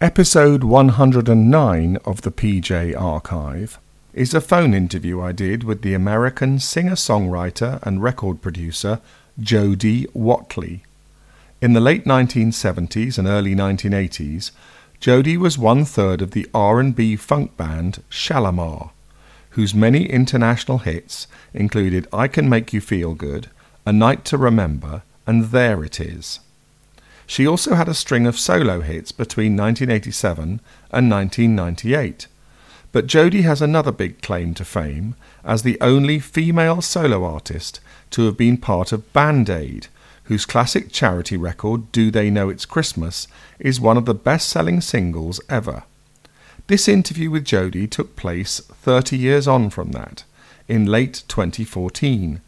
Episode 109 of the PJ Archive is a phone interview I did with the American singer songwriter and record producer Jody Watley. In the late 1970s and early 1980s, Jody was one third of the R&B funk band Shalamar, whose many international hits included I Can Make You Feel Good, A Night to Remember, and There It Is. She also had a string of solo hits between 1987 and 1998. But Jody has another big claim to fame as the only female solo artist to have been part of Band Aid, whose classic charity record Do They Know It's Christmas is one of the best selling singles ever. This interview with Jody took place 30 years on from that, in late 2014,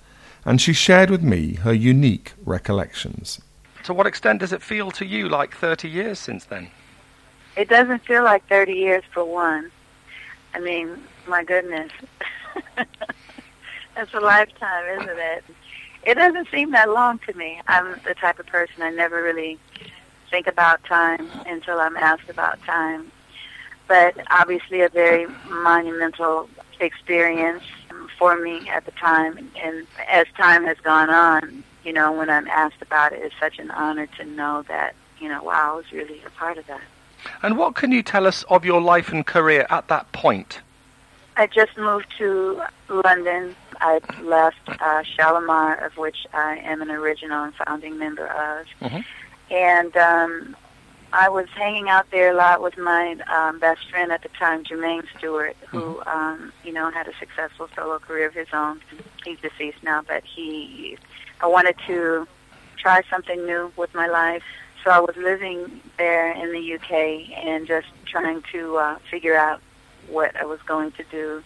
and she shared with me her unique recollections. To what extent does it feel to you like 30 years since then? It doesn't feel like 30 years for one. I mean, my goodness. That's a lifetime, isn't it? It doesn't seem that long to me. I'm the type of person I never really think about time until I'm asked about time. But obviously a very monumental experience for me at the time. And as time has gone on, you know, when I'm asked about it, it's such an honor to know that, you know, wow, I was really a part of that. And what can you tell us of your life and career at that point? I just moved to London. I left uh, Shalamar, of which I am an original and founding member of. Mm-hmm. And um, I was hanging out there a lot with my um, best friend at the time, Jermaine Stewart, who, Mm-hmm. um, you know, had a successful solo career of his own. He's deceased now, but he, I wanted to try something new with my life. So I was living there in the UK and just trying to uh, figure out what I was going to do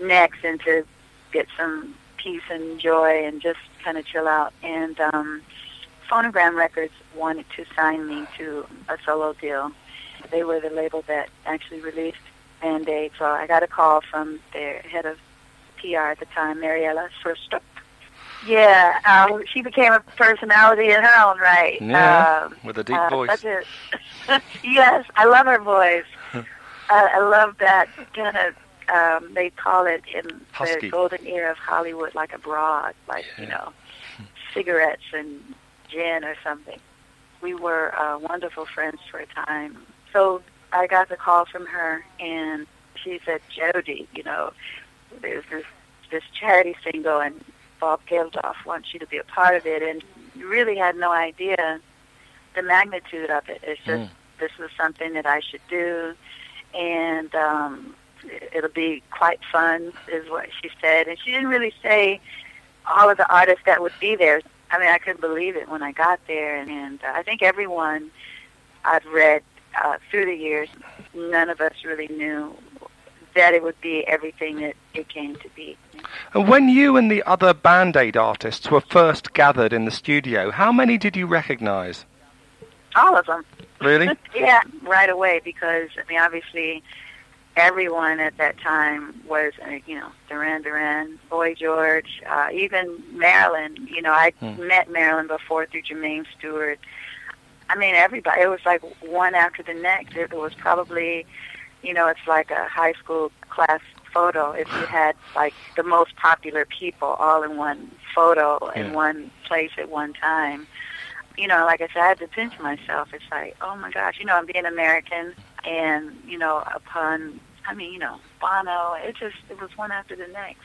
next and to get some peace and joy and just kind of chill out. And um, Phonogram Records wanted to sign me to a solo deal. They were the label that actually released Band Aid. So I got a call from their head of PR at the time, Mariella Frostrup. Yeah, um, she became a personality in her own right. Yeah, um, with a deep uh, voice. yes, I love her voice. uh, I love that kind of. Um, they call it in Husky. the golden era of Hollywood, like a broad, like you know, cigarettes and gin or something. We were uh, wonderful friends for a time. So I got the call from her, and she said, "Jody, you know, there's this this charity thing going. Bob Geldof wants you to be a part of it." And you really had no idea the magnitude of it. It's just Mm. this was something that I should do, and um, it- it'll be quite fun, is what she said. And she didn't really say all of the artists that would be there. I mean, I couldn't believe it when I got there, and, and uh, I think everyone I've read uh, through the years, none of us really knew that it would be everything that it came to be. And when you and the other Band Aid artists were first gathered in the studio, how many did you recognize? All of them. Really? yeah, right away because I mean, obviously, everyone at that time was, uh, you know, Duran Duran, Boy George, uh, even Marilyn. You know, I Hmm. met Marilyn before through Jermaine Stewart. I mean, everybody. It was like one after the next. It was probably, you know, it's like a high school class photo. If you had like the most popular people all in one photo in one place at one time you know, like I said, I had to pinch myself. It's like, oh my gosh, you know, I'm being American, and you know, upon, I mean, you know, Bono. It just, it was one after the next.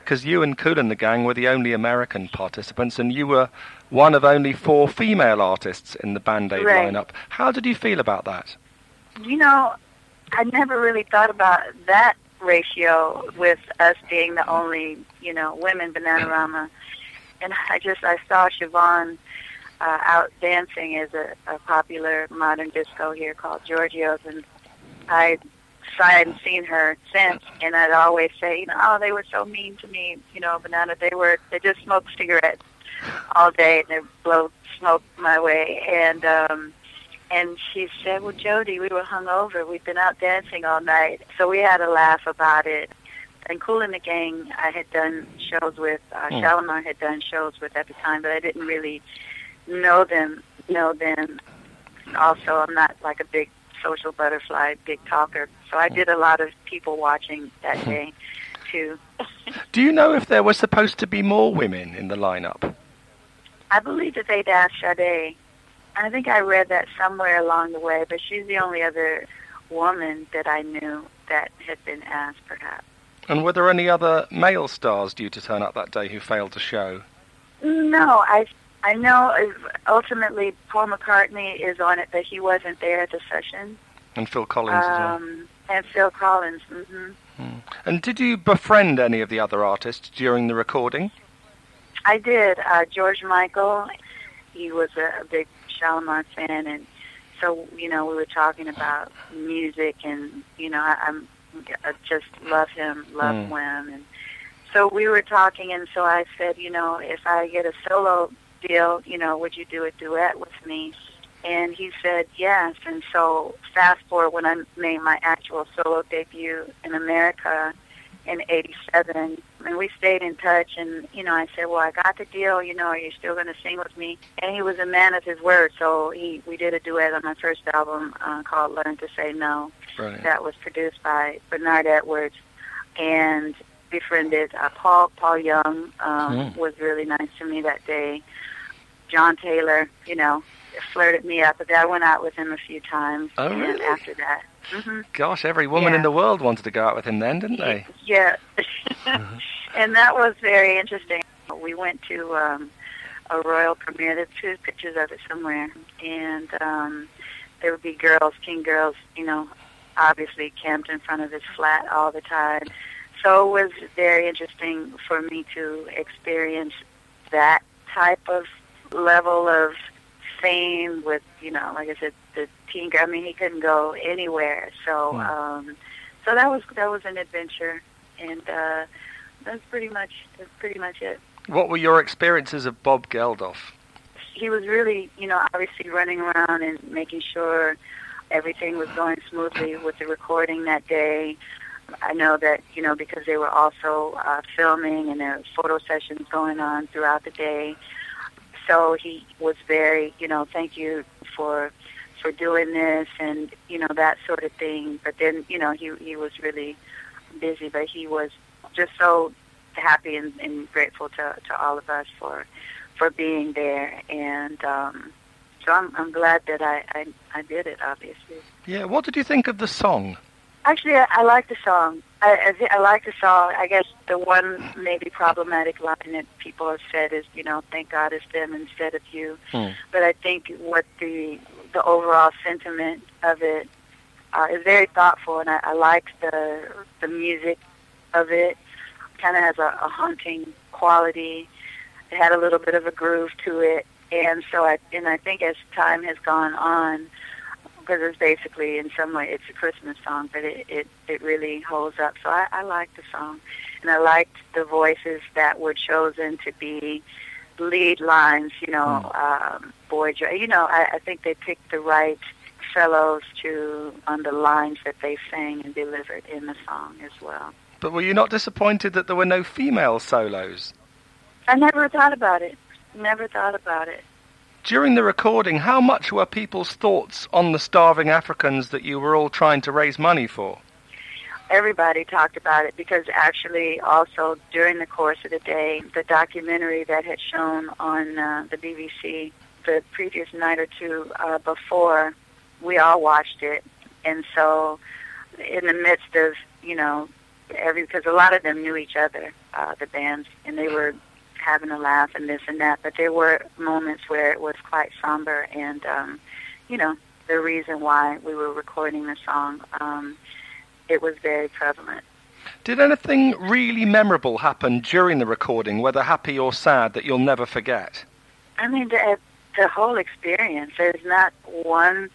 Because you and Kool and the Gang were the only American participants, and you were one of only four female artists in the Band Aid Right. lineup. How did you feel about that? You know, I never really thought about that ratio with us being the only, you know, women Bananarama, and I just, I saw Siobhan uh, out dancing as a, a popular modern disco here called Giorgio's, and I I hadn't seen her since, and I'd always say, you know, oh, they were so mean to me, you know, banana. They were, they just smoked cigarettes all day, and they blow smoke my way, and um, and she said, well, Jody, we were hungover. We've been out dancing all night, so we had a laugh about it. And Kool and the Gang, I had done shows with. Uh, Hmm. Shalamar had done shows with at the time, but I didn't really know them. Know them. Also, I'm not like a big social butterfly, big talker. So I did a lot of people watching that day, too. Do you know if there were supposed to be more women in the lineup? I believe that they'd asked Sade. I think I read that somewhere along the way, but she's the only other woman that I knew that had been asked, perhaps. And were there any other male stars due to turn up that day who failed to show? No, I I know ultimately Paul McCartney is on it, but he wasn't there at the session. And Phil Collins as well. Um, and Phil Collins. hmm And did you befriend any of the other artists during the recording? I did. Uh, George Michael, he was a, a big Shalamar fan, and so you know we were talking about music, and you know I, I'm I just love him, love Mm. Wham, and so we were talking, and so I said, you know, if I get a solo deal, you know, would you do a duet with me? And he said yes. And so fast forward when I made my actual solo debut in America in '87, and we stayed in touch. And you know, I said, well, I got the deal. You know, are you still going to sing with me? And he was a man of his word. So he we did a duet on my first album uh, called Learn to Say No Brilliant. that was produced by Bernard Edwards and befriended uh, Paul Paul Young um, Mm. was really nice to me that day. John Taylor, you know, flirted me up, but I went out with him a few times. Oh, and really? after that, hmm Gosh, every woman Yeah. in the world wanted to go out with him then, didn't they? yeah, Mm-hmm. and that was very interesting. We went to um, a royal premiere. There's two pictures of it somewhere, and um, there would be girls, teen girls, you know, obviously camped in front of his flat all the time. So it was very interesting for me to experience that type of level of fame with, you know, like I said, the teen girl. I mean, he couldn't go anywhere. So, Hmm. um, so that was that was an adventure, and uh, that's pretty much that's pretty much it. What were your experiences of Bob Geldof? he was really, you know, obviously running around and making sure everything was going smoothly with the recording that day. I know that, you know, because they were also uh, filming and there were photo sessions going on throughout the day. So he was very, you know, thank you for for doing this and, you know, that sort of thing. But then, you know, he he was really busy, but he was just so happy and, and grateful to, to all of us for for being there, and um, so I'm, I'm glad that I, I I did it. Obviously, Yeah, what did you think of the song? actually, I, I like the song. I, I, I like the song. I guess the one maybe problematic line that people have said is, you know, thank God it's them instead of you. Hmm. But I think what the the overall sentiment of it uh, is very thoughtful, and I, I like the the music of it. Kind of has a, a haunting quality. It had a little bit of a groove to it, and so I and I think as time has gone on, because it's basically in some way it's a Christmas song, but it it, it really holds up. So I, I liked the song, and I liked the voices that were chosen to be lead lines. You know, um, Boy. You know, I, I think they picked the right fellows to on the lines that they sang and delivered in the song as well. But were you not disappointed that there were no female solos? I never thought about it. Never thought about it. During the recording, how much were people's thoughts on the starving Africans that you were all trying to raise money for? everybody talked about it because actually also during the course of the day, the documentary that had shown on uh, the BBC the previous night or two uh, before, we all watched it. And so in the midst of, you know, every, because a lot of them knew each other, uh, the bands, and they were having a laugh and this and that, but there were moments where it was quite somber and, um, you know, the reason why we were recording the song, um, it was very prevalent. Did anything really memorable happen during the recording, whether happy or sad, that you'll never forget? I mean, the, the whole experience. There's not one.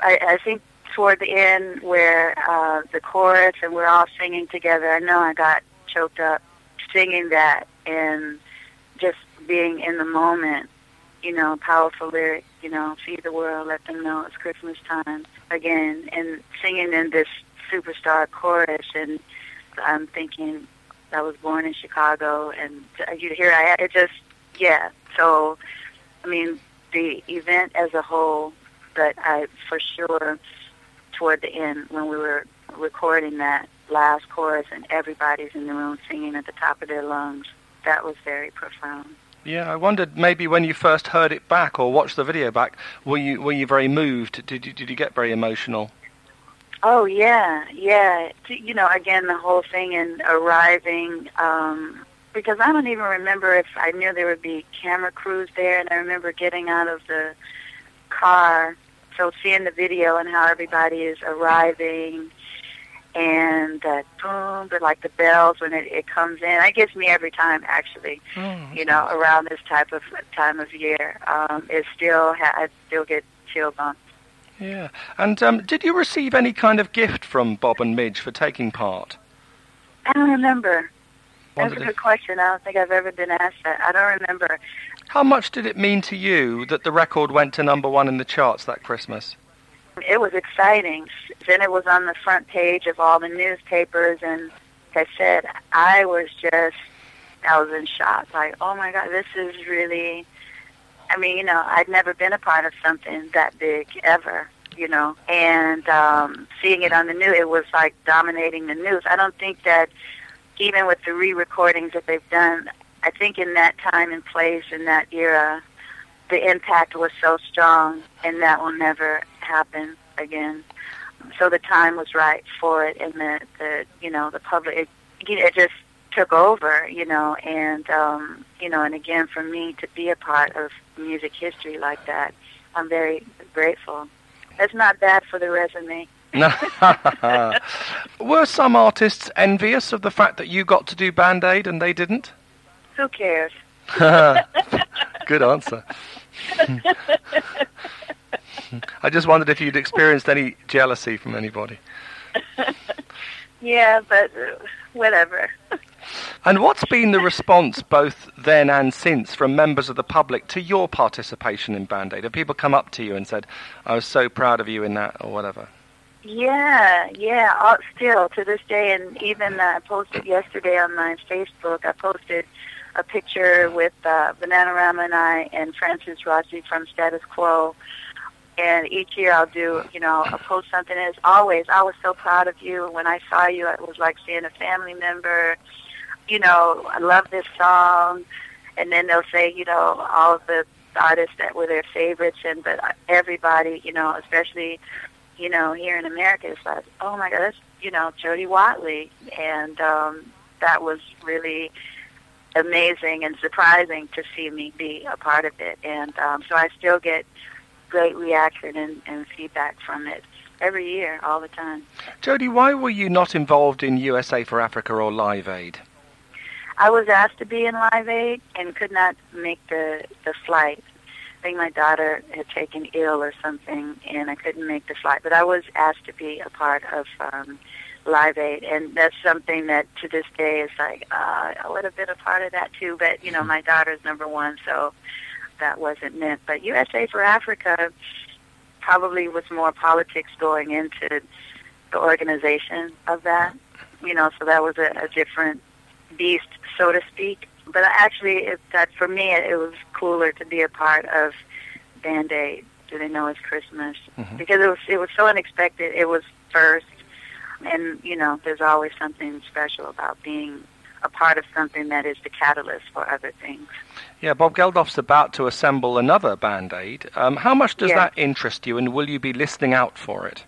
I, I think toward the end, where uh, the chorus and we're all singing together. I know I got choked up singing that and just being in the moment. You know, powerful lyric. You know, feed the world, let them know it's Christmas time again, and singing in this superstar chorus. And I'm thinking, I was born in Chicago, and you here I it just yeah. So I mean, the event as a whole, but I for sure toward the end when we were recording that last chorus and everybody's in the room singing at the top of their lungs. That was very profound. Yeah, I wondered maybe when you first heard it back or watched the video back, were you were you very moved? Did you did you get very emotional? Oh yeah, yeah. You know, again, the whole thing and arriving. Um, because I don't even remember if I knew there would be camera crews there, and I remember getting out of the car, so seeing the video and how everybody is arriving, and that boom, but like the bells when it, it comes in. It gets me every time, actually. Oh, You know, around this type of time of year, um, it still ha- I still get chills on. Yeah. And um, did you receive any kind of gift from Bob and Midge for taking part? I don't remember. That's a good if- question. I don't think I've ever been asked that. I don't remember. How much did it mean to you that the record went to number one in the charts that Christmas? It was exciting. Then it was on the front page of all the newspapers, and like I said, I was just, I was in shock. Like, oh my God, this is really. I mean, you know, I'd never been a part of something that big ever, you know, and um, seeing it on the news, it was like dominating the news. I don't think that even with the re-recordings that they've done, I think in that time and place in that era, the impact was so strong, and that will never happen again. So the time was right for it, and the the you know the public it, it just took over, you know, and um, you know, and again for me to be a part of music history like that, I'm very grateful. That's not bad for the resume. Were some artists envious of the fact that you got to do Band Aid and they didn't? Who cares? Good answer. I just wondered if you'd experienced any jealousy from anybody. Yeah, but uh, whatever. And what's been the response, both then and since, from members of the public to your participation in Band Aid? Have people come up to you and said, I was so proud of you in that, or whatever? Yeah, yeah. Uh, still to this day, and even uh, I posted yesterday on my Facebook. I posted a picture with uh, Bananarama and I and Francis Rossi from Status Quo. And each year I'll do, you know, I'll post something. It's always, I was so proud of you. When I saw you, it was like seeing a family member. You know, I love this song. And then they'll say, you know, all of the artists that were their favorites, and but everybody, you know, especially you know, here in America, it's like, oh my God, that's, you know, Jody Watley. And um, that was really amazing and surprising to see me be a part of it. And um, so I still get great reaction and, and feedback from it every year, all the time. Jody, why were you not involved in USA for Africa or Live Aid? I was asked to be in Live Aid and could not make the, the flight. I think my daughter had taken ill or something, and I couldn't make the flight. But I was asked to be a part of um, Live Aid, and that's something that to this day is like uh, I would have been a part of that too. But you know, my daughter's number one, so that wasn't meant. But USA for Africa probably was more politics going into the organization of that. You know, so that was a, a different beast, so to speak but actually, it, that for me, it, it was cooler to be a part of Band Aid. Do they know it's Christmas? Mhm. Because it was it was so unexpected. It was first, and you know, there's always something special about being a part of something that is the catalyst for other things. Yeah, Bob Geldof's about to assemble another Band Aid. Um, how much does Yeah. that interest you, and will you be listening out for it?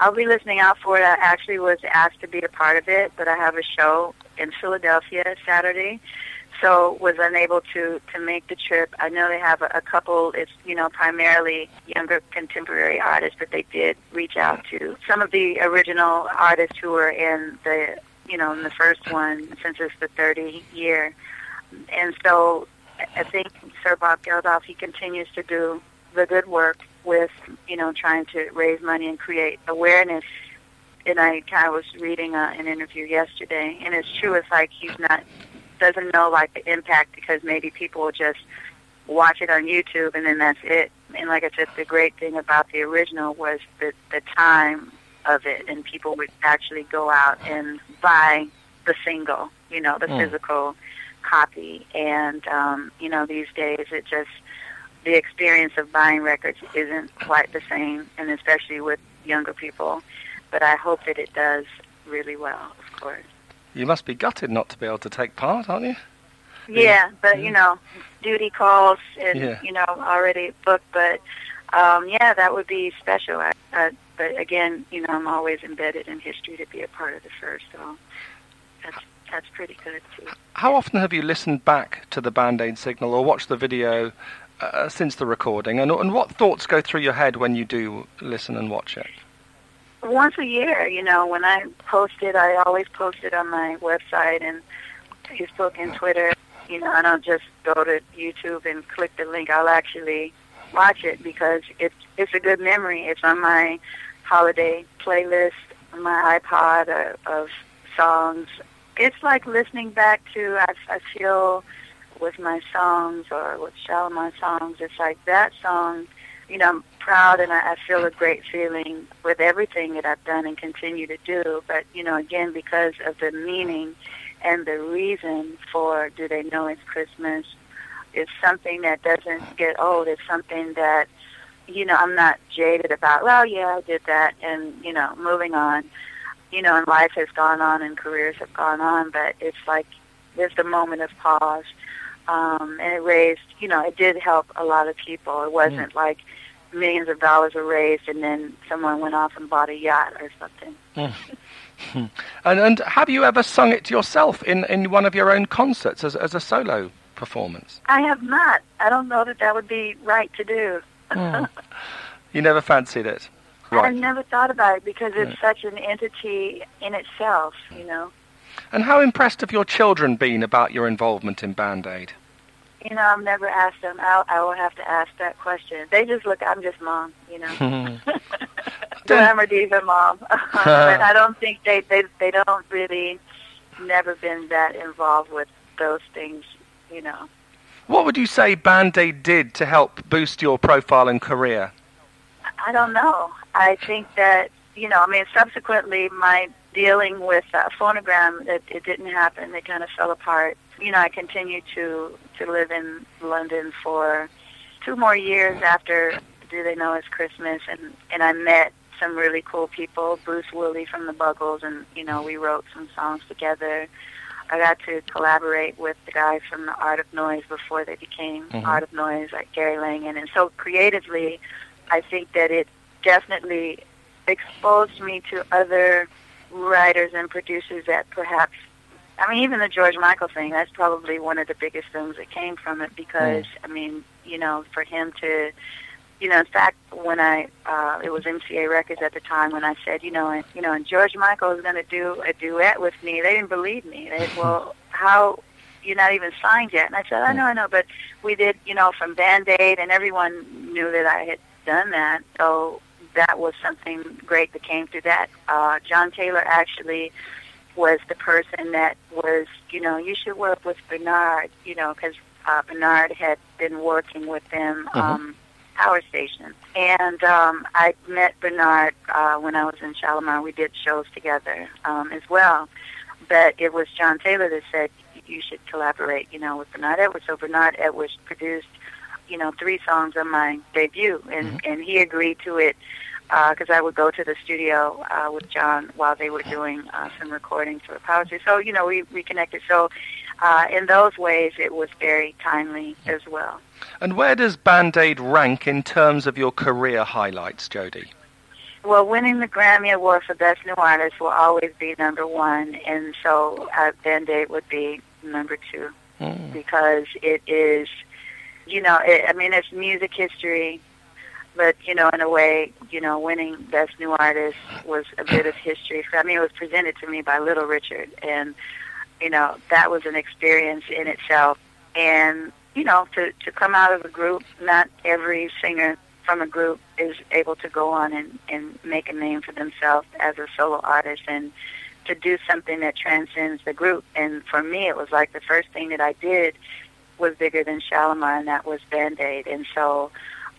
I'll be listening out for it. I actually was asked to be a part of it, but I have a show in Philadelphia Saturday, so was unable to to make the trip. I know they have a, a couple. It's you know primarily younger contemporary artists, but they did reach out to some of the original artists who were in the you know in the first one since it's the 30 year, and so I think Sir Bob Geldof he continues to do the good work with you know trying to raise money and create awareness and I of was reading uh, an interview yesterday, and it's true. It's like he's not doesn't know like the impact because maybe people just watch it on YouTube and then that's it. And like I said, the great thing about the original was the the time of it, and people would actually go out and buy the single, you know, the Mm. physical copy. And um, you know, these days it just the experience of buying records isn't quite the same, and especially with younger people. But I hope that it does really well, of course. You must be gutted not to be able to take part, aren't you? Yeah, but you know, duty calls and Yeah. you know already booked. But um, yeah, that would be special. I, I, but again, you know, I'm always embedded in history to be a part of the first, so that's that's pretty good too. How often have you listened back to the Band Aid signal or watched the video uh, since the recording? And, and what thoughts go through your head when you do listen and watch it? Once a year, you know, when I post it, I always post it on my website and Facebook and Twitter. You know, I don't just go to YouTube and click the link. I'll actually watch it because it's it's a good memory. It's on my holiday playlist, my iPod uh, of songs. It's like listening back to. I, I feel with my songs or with Shalamar songs. It's like that song. You know, proud and I, I feel a great feeling with everything that I've done and continue to do. But you know, again, because of the meaning and the reason for "Do They Know It's Christmas." It's something that doesn't get old. It's something that you know, I'm not jaded about, well, yeah, I did that, and, you know, moving on. You know, and life has gone on and careers have gone on, but it's like there's the moment of pause. Um, and it raised, you know, it did help a lot of people. It wasn't like millions of dollars were raised and then someone went off and bought a yacht or something. Hmm. And, and have you ever sung it yourself in, in one of your own concerts as, as a solo performance? I have not. I don't know that that would be right to do. Hmm. You never fancied it? I've never thought about it because it's hmm. such an entity in itself, you know. And how impressed have your children been about your involvement in Band Aid? You know, I've never asked them. I'll, I will have to ask that question. They just look. I'm just mom. You know, glamour diva mom. but I don't think they they they don't really never been that involved with those things. You know, What would you say Band Aid did to help boost your profile and career? I don't know. I think that you know. I mean, subsequently, my dealing with uh, phonogram it, it didn't happen. They kind of fell apart. You know, I continued to to live in London for two more years after Do They Know It's Christmas, and and I met some really cool people. Bruce Woolley from the Buggles, and you know, we wrote some songs together. I got to collaborate with the guys from the Art of Noise before they became Mhm. Art of Noise, like Gary Langan, and so creatively, I think that it definitely exposed me to other writers and producers that perhaps I mean even the George Michael thing that's probably one of the biggest things that came from it because I mean you know for him to you know in fact when I uh it was MCA Records at the time when I said you know and you know and George Michael is going to do a duet with me they didn't believe me. They said, well how you're not even signed yet. And I said I know I know but we did you know from Band Aid and everyone knew that I had done that. So that was something great that came through that. Uh, John Taylor actually was the person that was, you know, you should work with Bernard, you know, because uh, Bernard had been working with them, um, Power Station. And um, I met Bernard uh, when I was in Shalamar. We did shows together um, as well. But it was John Taylor that said, you should collaborate, you know, with Bernard Edwards. So Bernard Edwards produced you know, three songs on my debut, and and he agreed to it because I would go to the studio uh, with John while they were doing uh, some recordings for Power Station. So you know, we reconnected. So uh, in those ways, it was very timely as well. And where does Band Aid rank in terms of your career highlights, Jody? Well, winning the Grammy Award for Best New Artist will always be number one, and so uh, Band Aid would be number two Mm. because it is, you know, it, I mean, it's music history, but you know, in a way, you know, winning Best New Artist was a bit of history. For, I mean, it was presented to me by Little Richard, and you know, that was an experience in itself. And you know, to to come out of a group, not every singer from a group is able to go on and and make a name for themselves as a solo artist and to do something that transcends the group. And for me, it was like the first thing that I did was bigger than Shalamar, and that was Band Aid. And so,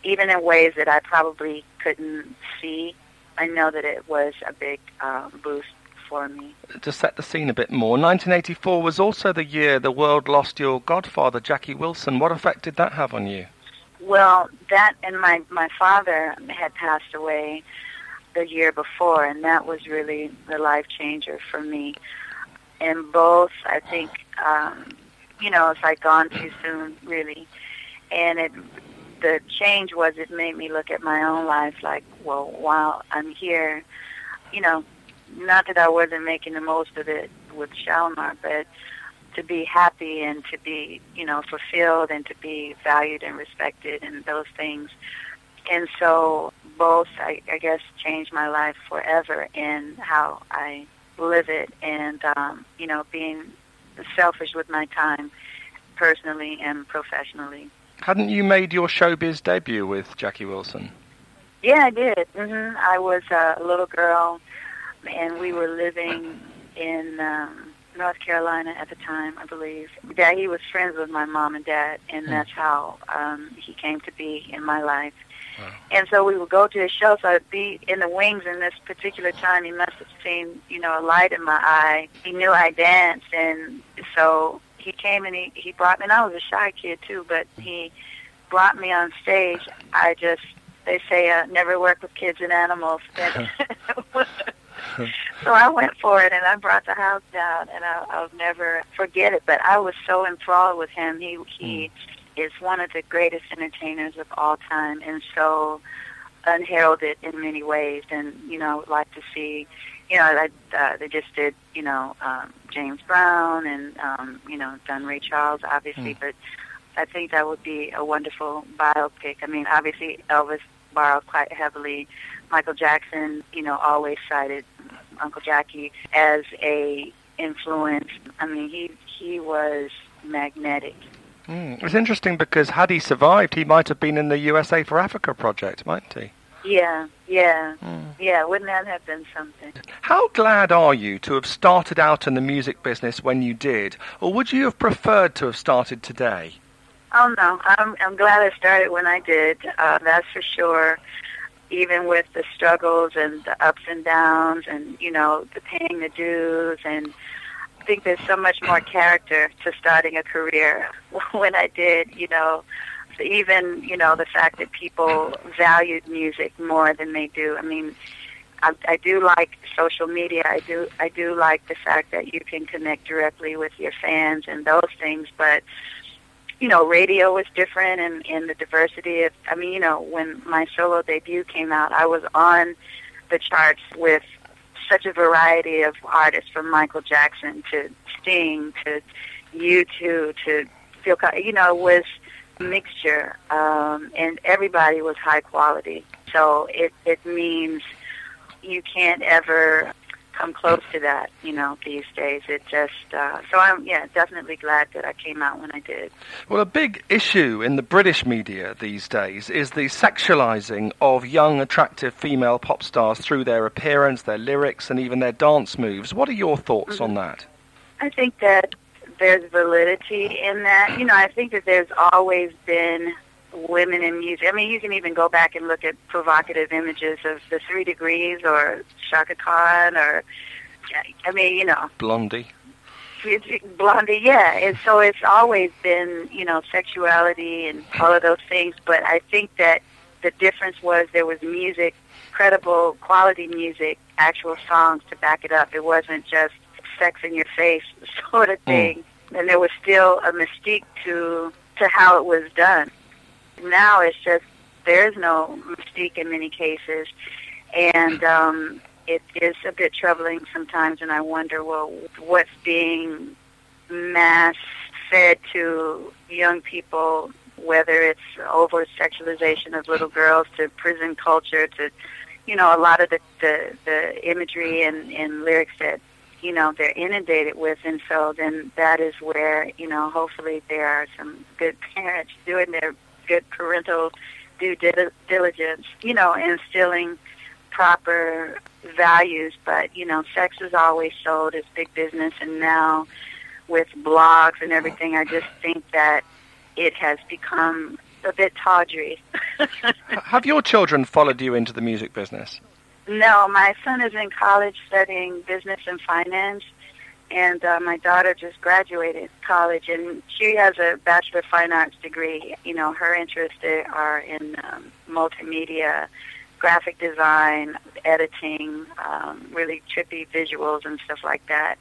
even in ways that I probably couldn't see, I know that it was a big um, boost for me. To set the scene a bit more, 1984 was also the year the world lost your godfather, Jackie Wilson. What effect did that have on you? Well, that and my my father had passed away the year before, and that was really the life changer for me. And both, I think, um, you know, it's like gone too soon, really. And it, the change was it made me look at my own life like, well, while I'm here, you know, not that I wasn't making the most of it with Shalamar, but to be happy and to be, you know, fulfilled and to be valued and respected and those things. And so both, I, I guess, changed my life forever in how I live it and, um, you know, being selfish with my time personally and professionally. Hadn't you made your showbiz debut with Jackie Wilson? Yeah, I did. hmm I was a little girl, and we were living in um, North Carolina at the time, I believe. Dad, he was friends with my mom and dad, and that's how um, he came to be in my life. Wow. And so we would go to his show. So I'd be in the wings. And this particular time, he must have seen, you know, a light in my eye. He knew I danced, and so he came and he he brought me. And I was a shy kid too, but he brought me on stage. I just they say uh, never work with kids and animals. And so I went for it, and I brought the house down, and I, I'll never forget it. But I was so enthralled with him. He he is one of the greatest entertainers of all time, and so unheralded in many ways. And you know, I would like to see. You know, I, uh, they just did, you know, um, James Brown and, um, you know, done Ray Charles, obviously, Mm. but I think that would be a wonderful biopic. I mean, obviously, Elvis borrowed quite heavily. Michael Jackson, you know, always cited Uncle Jackie as a influence. I mean, he he was magnetic. Mm. It's interesting because had he survived, he might have been in the USA for Africa project, mightn't he? Yeah, yeah, Mm. yeah. Wouldn't that have been something? How glad are you to have started out in the music business when you did, or would you have preferred to have started today? Oh no, I'm I'm glad I started when I did. Uh, that's for sure. Even with the struggles and the ups and downs, and you know, the paying the dues, and I think there's so much more character to starting a career when I did. You know, even you know the fact that people valued music more than they do. I mean, I, I do like social media. I do I do like the fact that you can connect directly with your fans and those things, but you know, radio was different and, and the diversity of, I mean, you know, when my solo debut came out, I was on the charts with such a variety of artists from Michael Jackson to Sting to U2 to Phil you know, was mixture um, and everybody was high quality. So it, it means you can't ever come close to that, you know, these days. It just, uh, so I'm, yeah, definitely glad that I came out when I did. Well, a big issue in the British media these days is the sexualizing of young, attractive female pop stars through their appearance, their lyrics, and even their dance moves. What are your thoughts on that? I think that there's validity in that. You know, I think that there's always been women in music. I mean, you can even go back and look at provocative images of the Three Degrees or Chaka Khan or, I mean, you know, Blondie. Blondie, yeah. And so it's always been, you know, sexuality and all of those things. But I think that the difference was there was music, credible, quality music, actual songs to back it up. It wasn't just sex in your face sort of thing. And there was still a mystique to to how it was done. Now it's just there is no mystique in many cases, and um, it is a bit troubling sometimes. And I wonder, well, what's being mass fed to young people, whether it's over sexualization of little girls to prison culture to, you know, a lot of the the, the imagery and, and lyrics that you know they're inundated with, and so then that is where you know hopefully there are some good parents doing their good parental due dil- diligence, you know, instilling proper values. But you know, sex is always sold as big business, and now with blogs and everything, I just think that it has become a bit tawdry. Have your children followed you into the music business? No, my son is in college studying business and finance, and uh, my daughter just graduated college, and she has a bachelor of fine arts degree. You know, her interests are in um, multimedia graphic design, editing, um, really trippy visuals and stuff like that.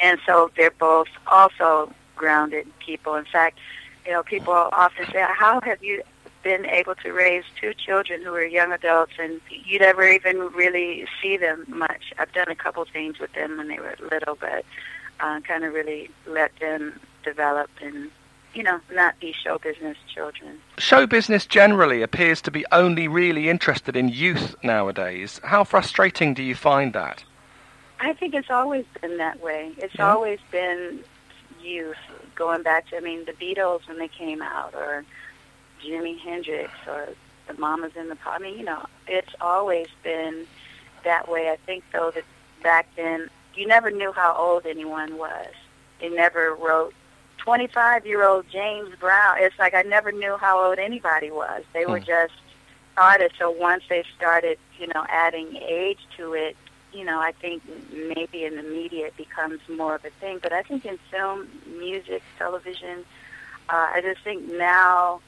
And so they're both also grounded people. In fact, you know, people often say, "How have you been able to raise two children who are young adults and you never even really see them much?" I've done a couple things with them when they were little, but uh, kind of really let them develop and you know, not be show business children. Show business generally appears to be only really interested in youth nowadays. How frustrating do you find that? I think it's always been that way. It's yeah. always been youth, going back to, I mean, the Beatles when they came out, or Jimi Hendrix, or the Mamas and the Papas. I mean, you know, it's always been that way. I think, though, that back then, you never knew how old anyone was. They never wrote 25 year old James Brown. It's like I never knew how old anybody was. They were hmm. just artists. So once they started, you know, adding age to it, you know, I think maybe in the media it becomes more of a thing. But I think in film, music, television, uh, I just think now,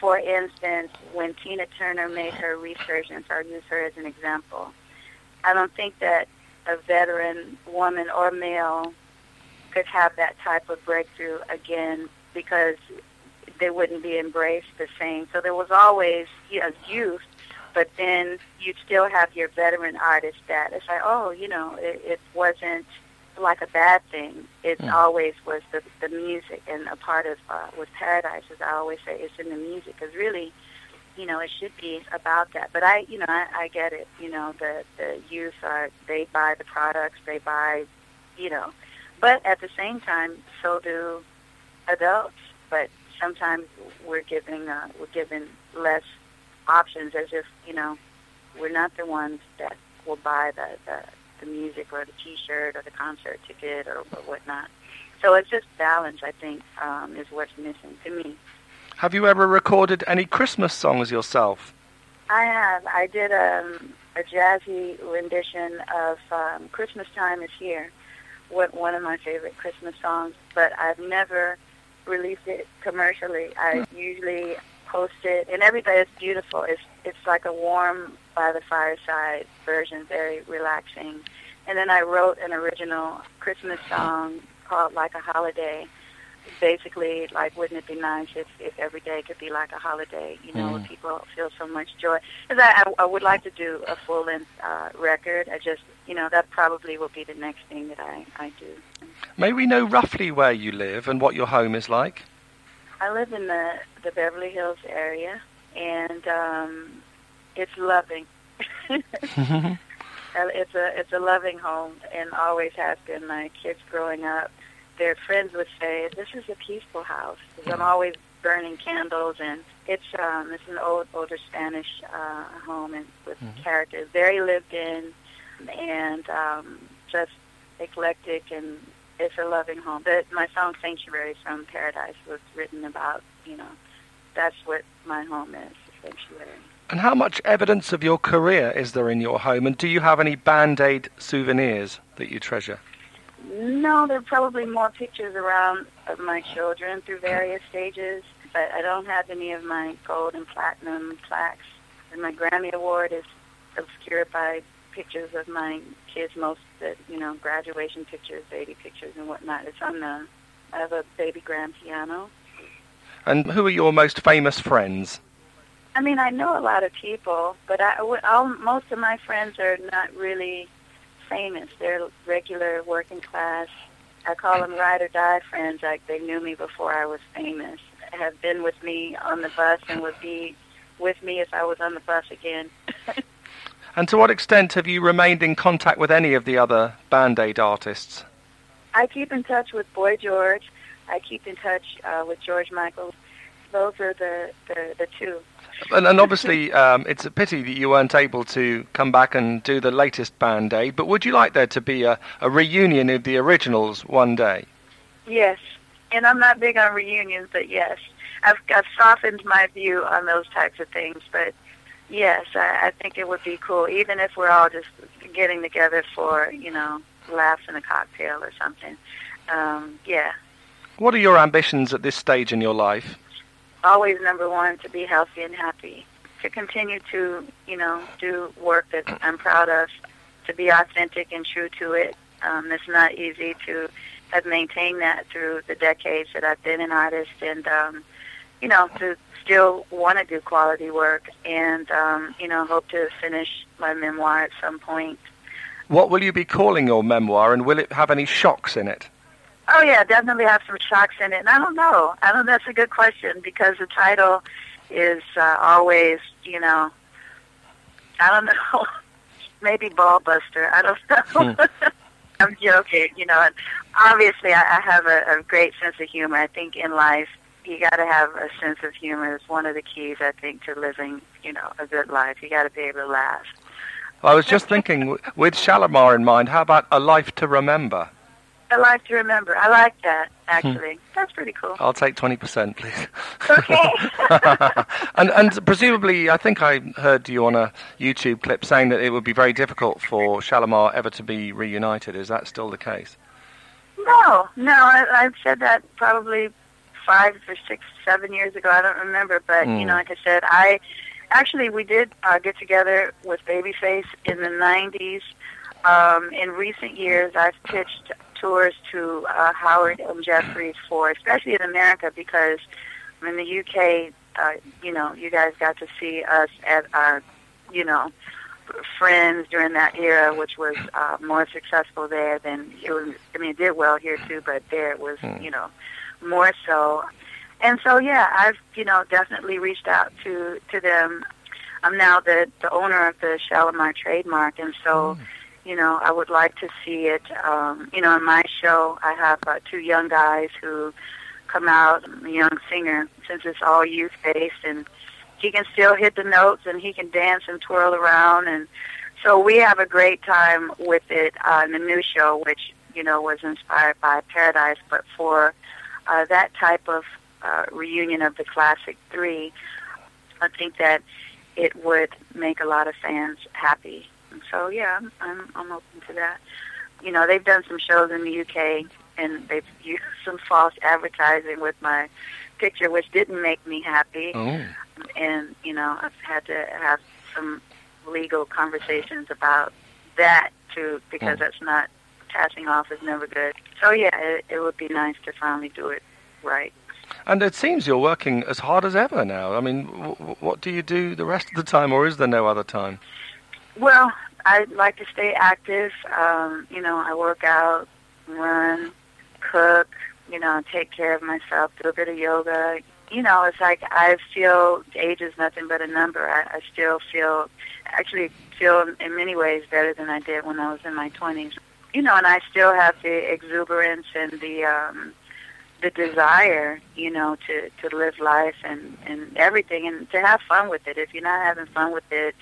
for instance, when Tina Turner made her resurgence, I'll use her as an example. I don't think that a veteran woman or male could have that type of breakthrough again because they wouldn't be embraced the same. So there was always you know, youth, but then you'd still have your veteran artist status. Like, oh, you know, it, it wasn't like a bad thing. It mm. always was the the music, and a part of uh, with Paradise, as I always say, it's in the music. Because really, you know, it should be about that. But I, you know, I, I get it. You know, the the youth are they buy the products, they buy, you know, but at the same time, so do adults. But sometimes we're giving uh, we're given less options, as if you know we're not the ones that will buy the the, the music or the T-shirt or the concert ticket or, or whatnot. So it's just balance. I think um, is what's missing to me. Have you ever recorded any Christmas songs yourself? I have. I did um, a jazzy rendition of um, "Christmas Time Is Here." one of my favorite Christmas songs, but I've never released it commercially. I usually post it, and everybody it's beautiful. It's it's like a warm by the fireside version, very relaxing. And then I wrote an original Christmas song called "Like a Holiday." Basically, like, wouldn't it be nice if, if every day could be like a holiday? You know, mm. people feel so much joy. Because I, I, I would like to do a full length uh, record. I just you know, that probably will be the next thing that I, I do. May we know roughly where you live and what your home is like? I live in the, the Beverly Hills area, and um, it's loving. it's a it's a loving home, and always has been. My kids growing up, their friends would say, "This is a peaceful house." Because I'm always burning candles, and it's um it's an old older Spanish uh, home and with mm-hmm. characters, very lived in and um, just eclectic and it's a loving home. The, my song "Sanctuary" from Paradise was written about you know that's what my home is, sanctuary. And how much evidence of your career is there in your home? And do you have any Band Aid souvenirs that you treasure? No, there are probably more pictures around of my children through various stages, but I don't have any of my gold and platinum plaques. And my Grammy Award is obscured by pictures of my kids, most that you know, graduation pictures, baby pictures, and whatnot. It's on the. I have a baby grand piano. And who are your most famous friends? I mean, I know a lot of people, but I, all, most of my friends are not really famous. They're regular working class. I call them ride or die friends. Like they knew me before I was famous. Have been with me on the bus and would be with me if I was on the bus again. And to what extent have you remained in contact with any of the other Band Aid artists? I keep in touch with Boy George. I keep in touch uh, with George Michael. Those are the, the, the two. And, and obviously, um, it's a pity that you weren't able to come back and do the latest Band Aid, but would you like there to be a, a reunion of the originals one day? Yes. And I'm not big on reunions, but yes. I've, I've softened my view on those types of things, but Yes, I, I think it would be cool, even if we're all just getting together for, you know, laughs and a cocktail or something. Um, yeah. What are your ambitions at this stage in your life? Always number one, to be healthy and happy. to continue to, you know, do work that I'm proud of, to be authentic and true to it. Um, it's not easy to have maintained that through the decades that I've been an artist, and um, you know, to still want to do quality work, and um, you know, hope to finish my memoir at some point. What will you be calling your memoir, and will it have any shocks in it? Oh yeah, definitely have some shocks in it. And I don't know. I don't. That's a good question because the title is uh, always, you know, I don't know, maybe ball buster. I don't know. Hmm. I'm joking, you know. And obviously, I, I have a, a great sense of humor. I think in life, you got to have a sense of humor. It's one of the keys, I think, to living, you know, a good life. You got to be able to laugh. Well, I was just thinking, with Shalamar in mind, how about a life to remember? A life to remember. I like that. Actually, hmm. that's pretty cool. I'll take twenty percent, please. Okay. and and presumably, I think I heard you on a YouTube clip saying that it would be very difficult for Shalamar ever to be reunited. Is that still the case? No, no. I, I've said that probably five or six, seven years ago. I don't remember, but mm. you know, hmm. like I said, I actually we did uh, get together with Babyface in the '90s. Um, in recent years, I've pitched tours to uh, Howard and Jeffrey for, especially in America, because in the UK, uh, you know, you guys got to see us at our, you know, friends during that era, which was uh, more successful there than it was. I mean, it did well here too, but there it was, hmm. you know, more so. And so, yeah, I've you know definitely reached out to to them. I'm now the the owner of the Shalamar trademark, and so. Hmm you know, I would like to see it. Um, you know, in my show, I have uh, two young guys who come out, a young singer, since it's all youth based, and he can still hit the notes and he can dance and twirl around, and so we have a great time with it uh, the new show, which you know was inspired by Paradise, but for uh, that type of uh, reunion of the classic three, I think that it would make a lot of fans happy so yeah, I'm, I'm I'm open to that. You know, they've done some shows in the UK and they've used some false advertising with my picture, which didn't make me happy. Oh. And you know, I've had to have some legal conversations about that too, because oh. that's not passing off is never good. So yeah, it, it would be nice to finally do it right. And it seems you're working as hard as ever now. I mean, w- what do you do the rest of the time, or is there no other time? Well, I like to stay active. Um, you know, I work out, run, cook, you know, take care of myself, do a bit of yoga. You know, it's like I feel age is nothing but a number. I, I still feel, actually feel in many ways better than I did when I was in my 20s. You know, and I still have the exuberance and the, um, the desire, you know, to, to live life and, and everything and to have fun with it. If you're not having fun with it,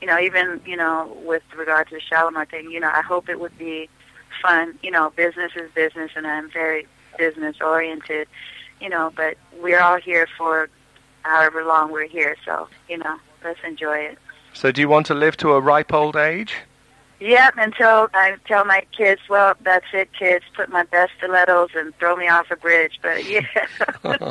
you know, even, you know, with regard to the Shalamar thing, you know, I hope it would be fun. You know, business is business, and I'm very business oriented, you know, but we're all here for however long we're here, so, you know, let's enjoy it. So do you want to live to a ripe old age? Yep, until I tell my kids, well, that's it, kids, put my best stilettos and throw me off a bridge, but yeah.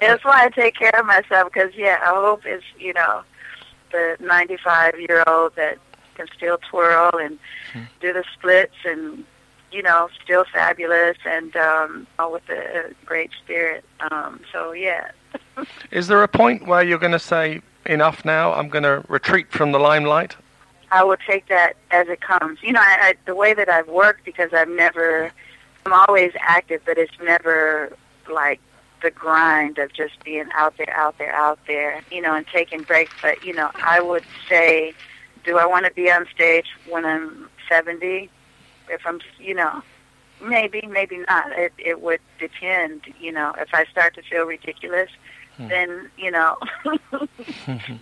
that's why I take care of myself because yeah, I hope it's you know the 95 year old that can still twirl and hmm. do the splits and you know still fabulous and um, all with a, great spirit. Um, so yeah. Is there a point where you're going to say enough now? I'm going to retreat from the limelight. I will take that as it comes. You know, I, I, the way that I've worked because I've never. I'm always active, but it's never like the grind of just being out there, out there, out there, you know, and taking breaks. But, you know, I would say, do I want to be on stage when I'm 70? If I'm, you know, maybe, maybe not. It, it would depend, you know, if I start to feel ridiculous, hmm. then, you know,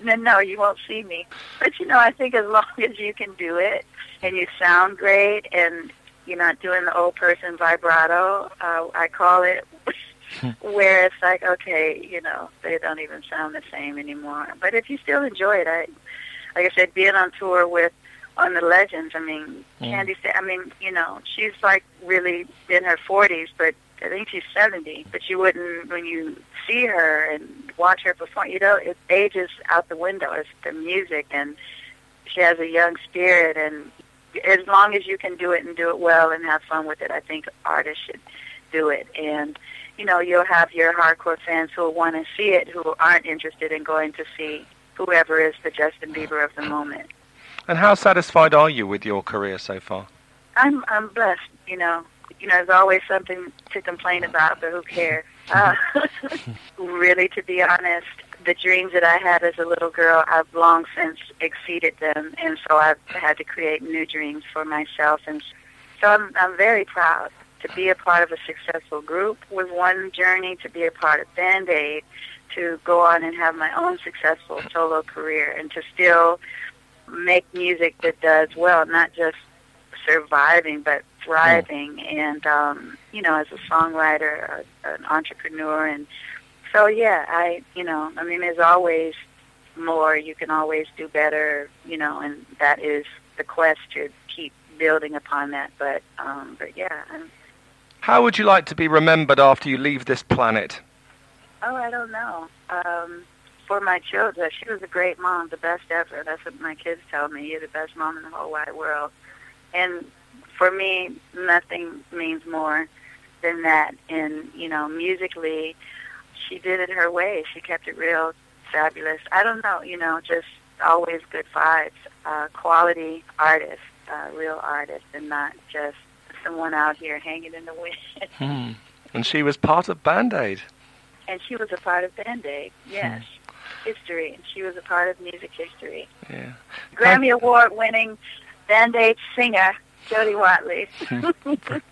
then no, you won't see me. But, you know, I think as long as you can do it and you sound great and you're not doing the old person vibrato, uh, I call it, where it's like, okay, you know, they don't even sound the same anymore. But if you still enjoy it, I, like I said, being on tour with on the legends. I mean, mm. Candi. I mean, you know, she's like really in her forties, but I think she's 70, but you wouldn't, when you see her and watch her perform, you know, it ages out the window. It's the music, and she has a young spirit, and as long as you can do it and do it well and have fun with it, I think artists should do it. And, you know, you'll have your hardcore fans who want to see it who aren't interested in going to see whoever is the Justin Bieber of the moment. And how satisfied are you with your career so far? I'm I'm blessed, you know you know, there's always something to complain about, but who cares? Uh, really, to be honest, the dreams that I had as a little girl, I've long since exceeded them, and so I've had to create new dreams for myself. And so I'm, I'm very proud to be a part of a successful group was one journey. To be a part of Band Aid, to go on and have my own successful solo career, and to still make music that does well, not just surviving, but thriving and um you know as a songwriter a, an entrepreneur. And so yeah i you know i mean there's always more you can always do better you know and that is the quest to keep building upon that. But um but yeah I'm, how would you like to be remembered after you leave this planet? Oh i don't know. Um for my children she was a great mom the best ever. That's what my kids tell me. You're the best mom in the whole wide world. And for me, nothing means more than that. And you know, musically, she did it her way. She kept it real fabulous. I don't know, you know, just always good vibes. Uh, quality artist, uh, real artist, and not just someone out here hanging in the wind. hmm. And she was part of Band Aid. And she was a part of Band Aid, yes. Hmm. History. And she was a part of music history. Yeah. Grammy Award winning Band Aid singer Jody Watley.